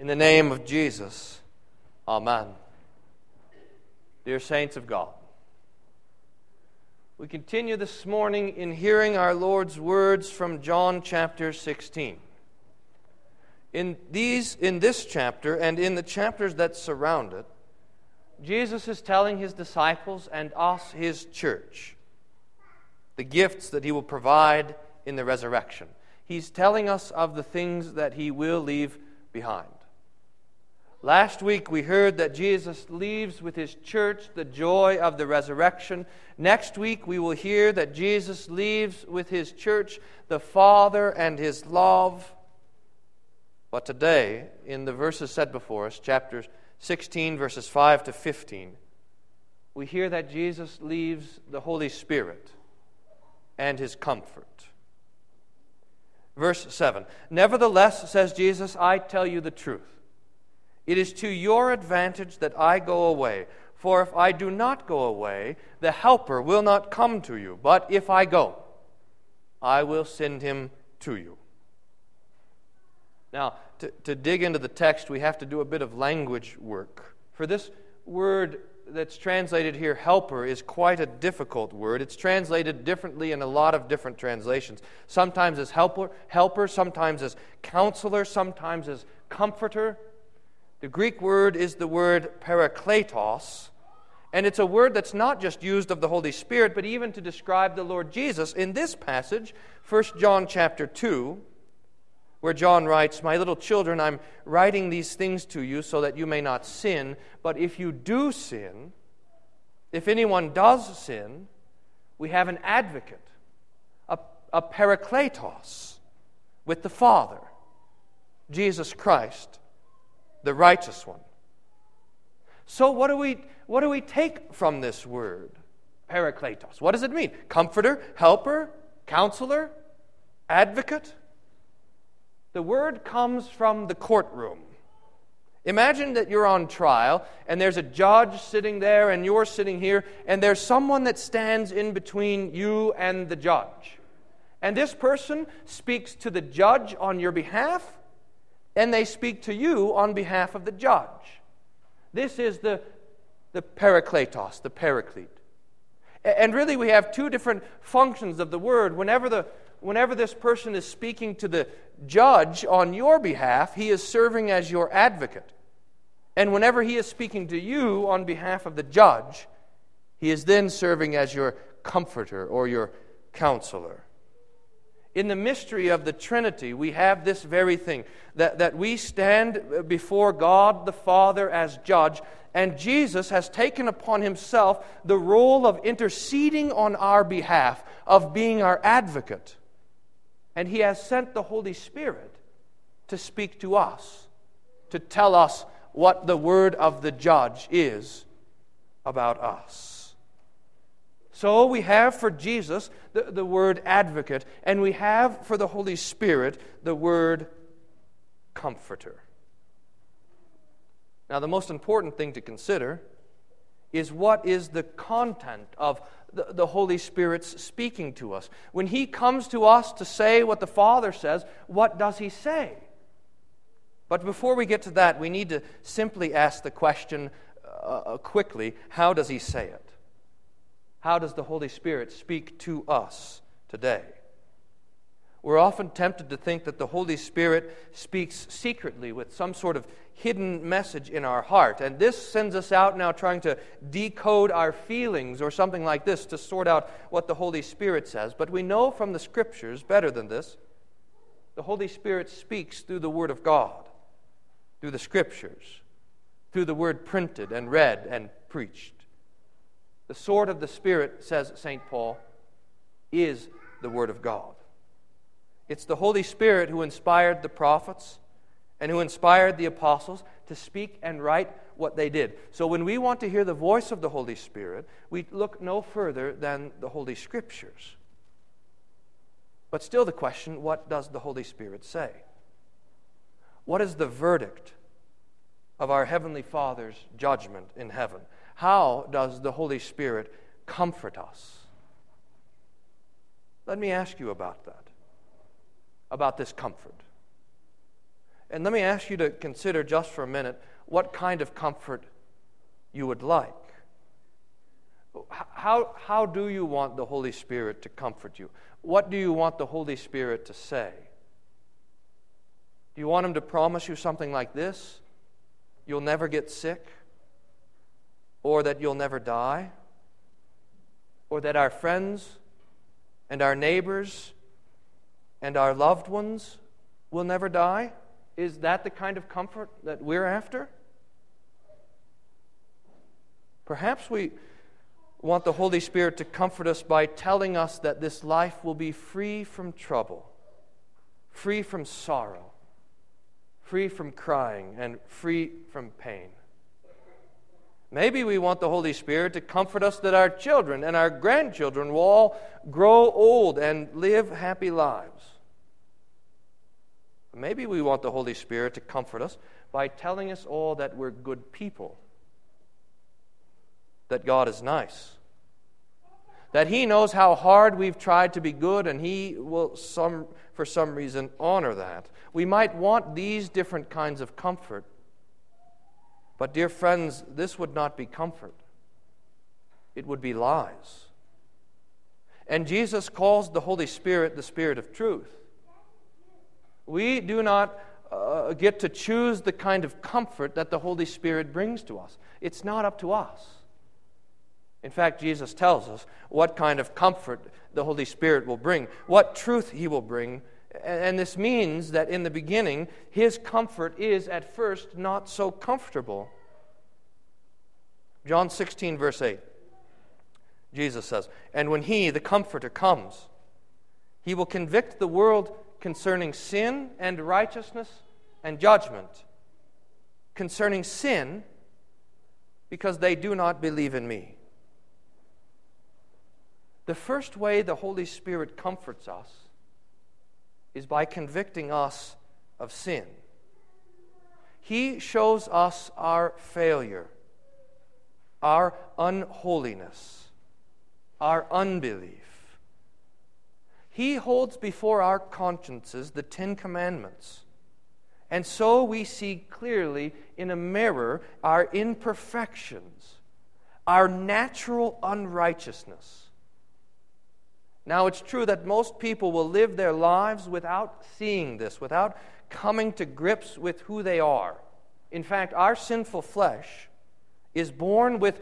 In the name of Jesus, Amen. Dear saints of God, we continue this morning in hearing our Lord's words from John chapter 16. In, these, in this chapter and in the chapters that surround it, Jesus is telling his disciples and us, his church, the gifts that he will provide in the resurrection. He's telling us of the things that he will leave behind. Last week we heard that Jesus leaves with his church the joy of the resurrection. Next week we will hear that Jesus leaves with his church the Father and his love. But today, in the verses set before us, chapters 16, verses 5 to 15, we hear that Jesus leaves the Holy Spirit and his comfort. Verse 7 Nevertheless, says Jesus, I tell you the truth. It is to your advantage that I go away. For if I do not go away, the Helper will not come to you. But if I go, I will send him to you. Now, to, to dig into the text, we have to do a bit of language work. For this word that's translated here, helper, is quite a difficult word. It's translated differently in a lot of different translations. Sometimes as helper, helper sometimes as counselor, sometimes as comforter. The Greek word is the word parakletos, and it's a word that's not just used of the Holy Spirit, but even to describe the Lord Jesus. In this passage, 1 John chapter 2, where John writes, My little children, I'm writing these things to you so that you may not sin. But if you do sin, if anyone does sin, we have an advocate, a, a parakletos with the Father, Jesus Christ the righteous one. So, what do we, what do we take from this word, parakletos? What does it mean? Comforter, helper, counselor, advocate? The word comes from the courtroom. Imagine that you're on trial and there's a judge sitting there and you're sitting here and there's someone that stands in between you and the judge. And this person speaks to the judge on your behalf and they speak to you on behalf of the judge. This is the, the parakletos, the paraclete. And really, we have two different functions of the word. Whenever, the, whenever this person is speaking to the judge on your behalf, he is serving as your advocate. And whenever he is speaking to you on behalf of the judge, he is then serving as your comforter or your counselor. In the mystery of the Trinity, we have this very thing that, that we stand before God the Father as judge, and Jesus has taken upon himself the role of interceding on our behalf, of being our advocate. And he has sent the Holy Spirit to speak to us, to tell us what the word of the judge is about us. So we have for Jesus the, the word advocate, and we have for the Holy Spirit the word comforter. Now, the most important thing to consider is what is the content of the, the, Holy Spirit's speaking to us. When He comes to us to say what the Father says, what does He say? But before we get to that, we need to simply ask the question uh, quickly how does He say it? How does the Holy Spirit speak to us today? We're often tempted to think that the Holy Spirit speaks secretly with some sort of hidden message in our heart. And this sends us out now trying to decode our feelings or something like this to sort out what the Holy Spirit says. But we know from the Scriptures better than this. The Holy Spirit speaks through the Word of God, through the Scriptures, through the Word printed and read and preached. The sword of the Spirit, says St. Paul, is the Word of God. It's the Holy Spirit who inspired the prophets and who inspired the apostles to speak and write what they did. So when we want to hear the voice of the Holy Spirit, we look no further than the Holy Scriptures. But still, the question what does the Holy Spirit say? What is the verdict of our Heavenly Father's judgment in heaven? How does the Holy Spirit comfort us? Let me ask you about that, about this comfort. And let me ask you to consider just for a minute what kind of comfort you would like. How, how do you want the Holy Spirit to comfort you? What do you want the Holy Spirit to say? Do you want Him to promise you something like this? You'll never get sick? Or that you'll never die? Or that our friends and our neighbors and our loved ones will never die? Is that the kind of comfort that we're after? Perhaps we want the Holy Spirit to comfort us by telling us that this life will be free from trouble, free from sorrow, free from crying, and free from pain. Maybe we want the Holy Spirit to comfort us that our children and our grandchildren will all grow old and live happy lives. Maybe we want the Holy Spirit to comfort us by telling us all that we're good people, that God is nice, that He knows how hard we've tried to be good, and He will, some, for some reason, honor that. We might want these different kinds of comfort. But, dear friends, this would not be comfort, it would be lies. And Jesus calls the Holy Spirit the Spirit of truth. We do not uh, get to choose the kind of comfort that the Holy Spirit brings to us, it's not up to us. In fact, Jesus tells us what kind of comfort the Holy Spirit will bring, what truth He will bring. And this means that in the beginning, His comfort is at first not so comfortable. John 16, verse 8, Jesus says, And when He, the Comforter, comes, He will convict the world concerning sin and righteousness and judgment. Concerning sin, because they do not believe in me. The first way the Holy Spirit comforts us is by convicting us of sin. He shows us our failure, our unholiness, our unbelief. He holds before our consciences the Ten Commandments. And so we see clearly in a mirror our imperfections, our natural unrighteousness. Now, it's true that most people will live their lives without seeing this, without coming to grips with who they are. In fact, our sinful flesh is born with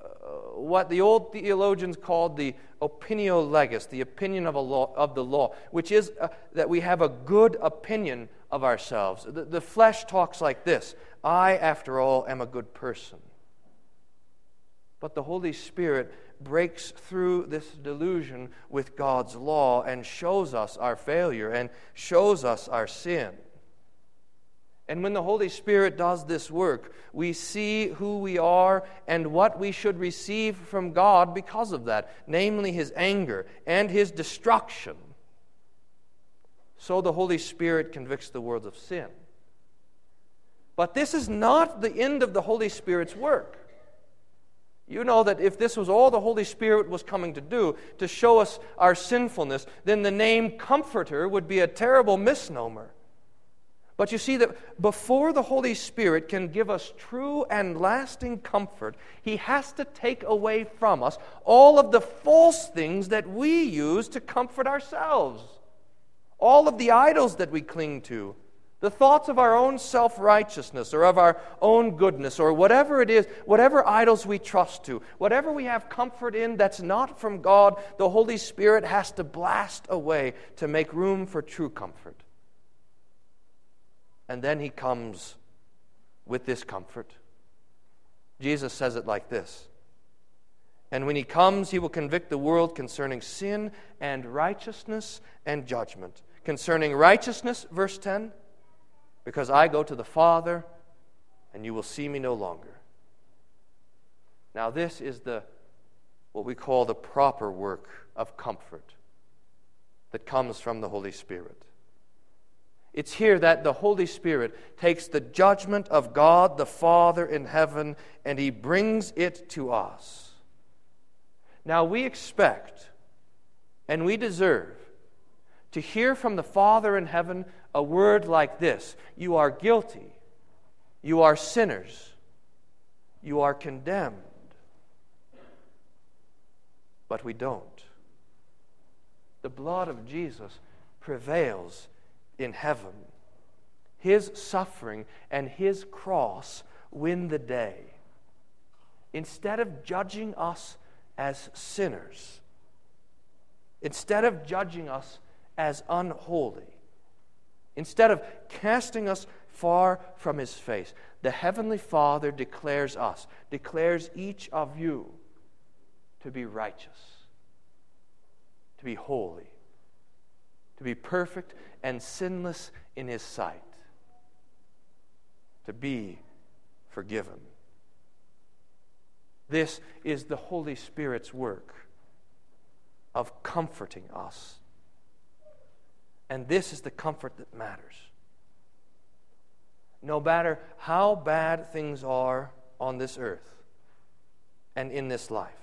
uh, what the old theologians called the opinio legis, the opinion of, law, of the law, which is uh, that we have a good opinion of ourselves. The, the flesh talks like this I, after all, am a good person. But the Holy Spirit breaks through this delusion with God's law and shows us our failure and shows us our sin. And when the Holy Spirit does this work, we see who we are and what we should receive from God because of that, namely His anger and His destruction. So the Holy Spirit convicts the world of sin. But this is not the end of the Holy Spirit's work. You know that if this was all the Holy Spirit was coming to do, to show us our sinfulness, then the name Comforter would be a terrible misnomer. But you see that before the Holy Spirit can give us true and lasting comfort, He has to take away from us all of the false things that we use to comfort ourselves, all of the idols that we cling to, the thoughts of our own self righteousness or of our own goodness or whatever it is, whatever idols we trust to, whatever we have comfort in that's not from God, the Holy Spirit has to blast away to make room for true comfort. And then he comes with this comfort. Jesus says it like this And when he comes, he will convict the world concerning sin and righteousness and judgment. Concerning righteousness, verse 10 because I go to the Father, and you will see me no longer. Now, this is the what we call the proper work of comfort that comes from the Holy Spirit. It's here that the Holy Spirit takes the judgment of God the Father in heaven and he brings it to us. Now we expect and we deserve to hear from the Father in heaven a word like this You are guilty, you are sinners, you are condemned. But we don't. The blood of Jesus prevails in heaven. His suffering and his cross win the day. Instead of judging us as sinners, instead of judging us as unholy, instead of casting us far from his face, the Heavenly Father declares us, declares each of you to be righteous, to be holy, to be perfect and sinless in his sight, to be forgiven. This is the Holy Spirit's work of comforting us. And this is the comfort that matters. No matter how bad things are on this earth and in this life,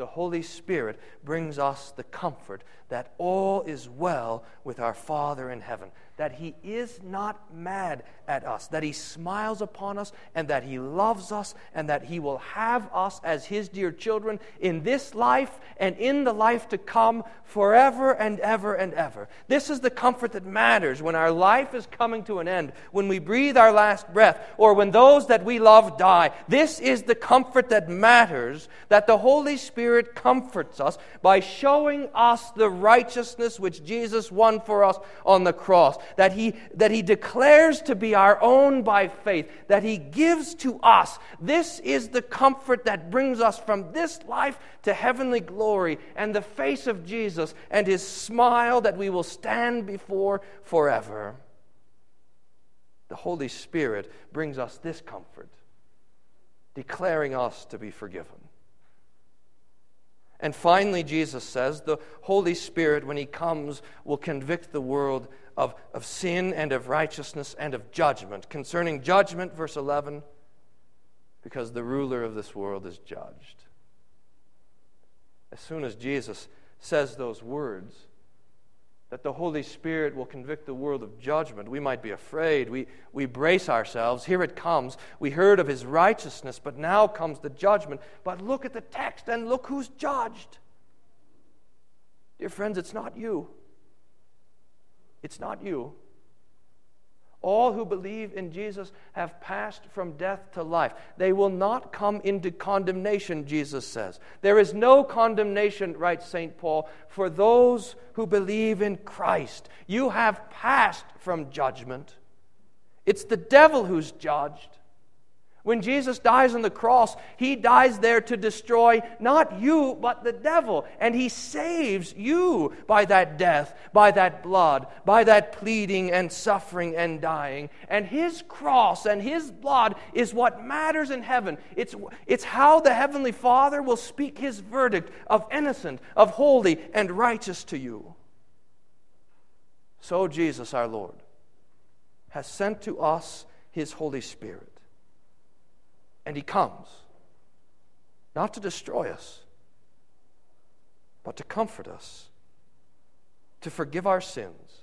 the Holy Spirit brings us the comfort that all is well with our Father in heaven, that He is not mad at us, that He smiles upon us, and that He loves us, and that He will have us as His dear children in this life and in the life to come forever and ever and ever. This is the comfort that matters when our life is coming to an end, when we breathe our last breath, or when those that we love die. This is the comfort that matters, that the Holy Spirit comforts us by showing us the righteousness which Jesus won for us on the cross that he, that he declares to be our own by faith, that he gives to us. This is the comfort that brings us from this life to heavenly glory and the face of Jesus and his smile that we will stand before forever. The Holy Spirit brings us this comfort, declaring us to be forgiven. And finally, Jesus says the Holy Spirit, when He comes, will convict the world of, of sin and of righteousness and of judgment. Concerning judgment, verse 11, because the ruler of this world is judged. As soon as Jesus says those words, that the Holy Spirit will convict the world of judgment. We might be afraid. We, we brace ourselves. Here it comes. We heard of his righteousness, but now comes the judgment. But look at the text and look who's judged. Dear friends, it's not you. It's not you. All who believe in Jesus have passed from death to life. They will not come into condemnation, Jesus says. There is no condemnation, writes St. Paul, for those who believe in Christ. You have passed from judgment. It's the devil who's judged. When Jesus dies on the cross, he dies there to destroy not you, but the devil. And he saves you by that death, by that blood, by that pleading and suffering and dying. And his cross and his blood is what matters in heaven. It's, it's how the Heavenly Father will speak his verdict of innocent, of holy, and righteous to you. So Jesus, our Lord, has sent to us his Holy Spirit and he comes, not to destroy us, but to comfort us, to forgive our sins,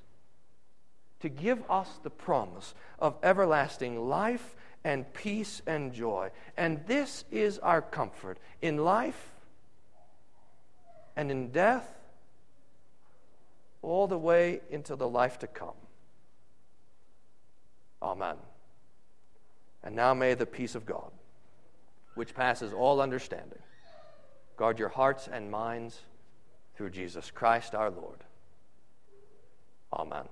to give us the promise of everlasting life and peace and joy. And this is our comfort in life and in death, all the way into the life to come. Amen. And now may the peace of God which passes all understanding. Guard your hearts and minds through Jesus Christ our Lord. Amen.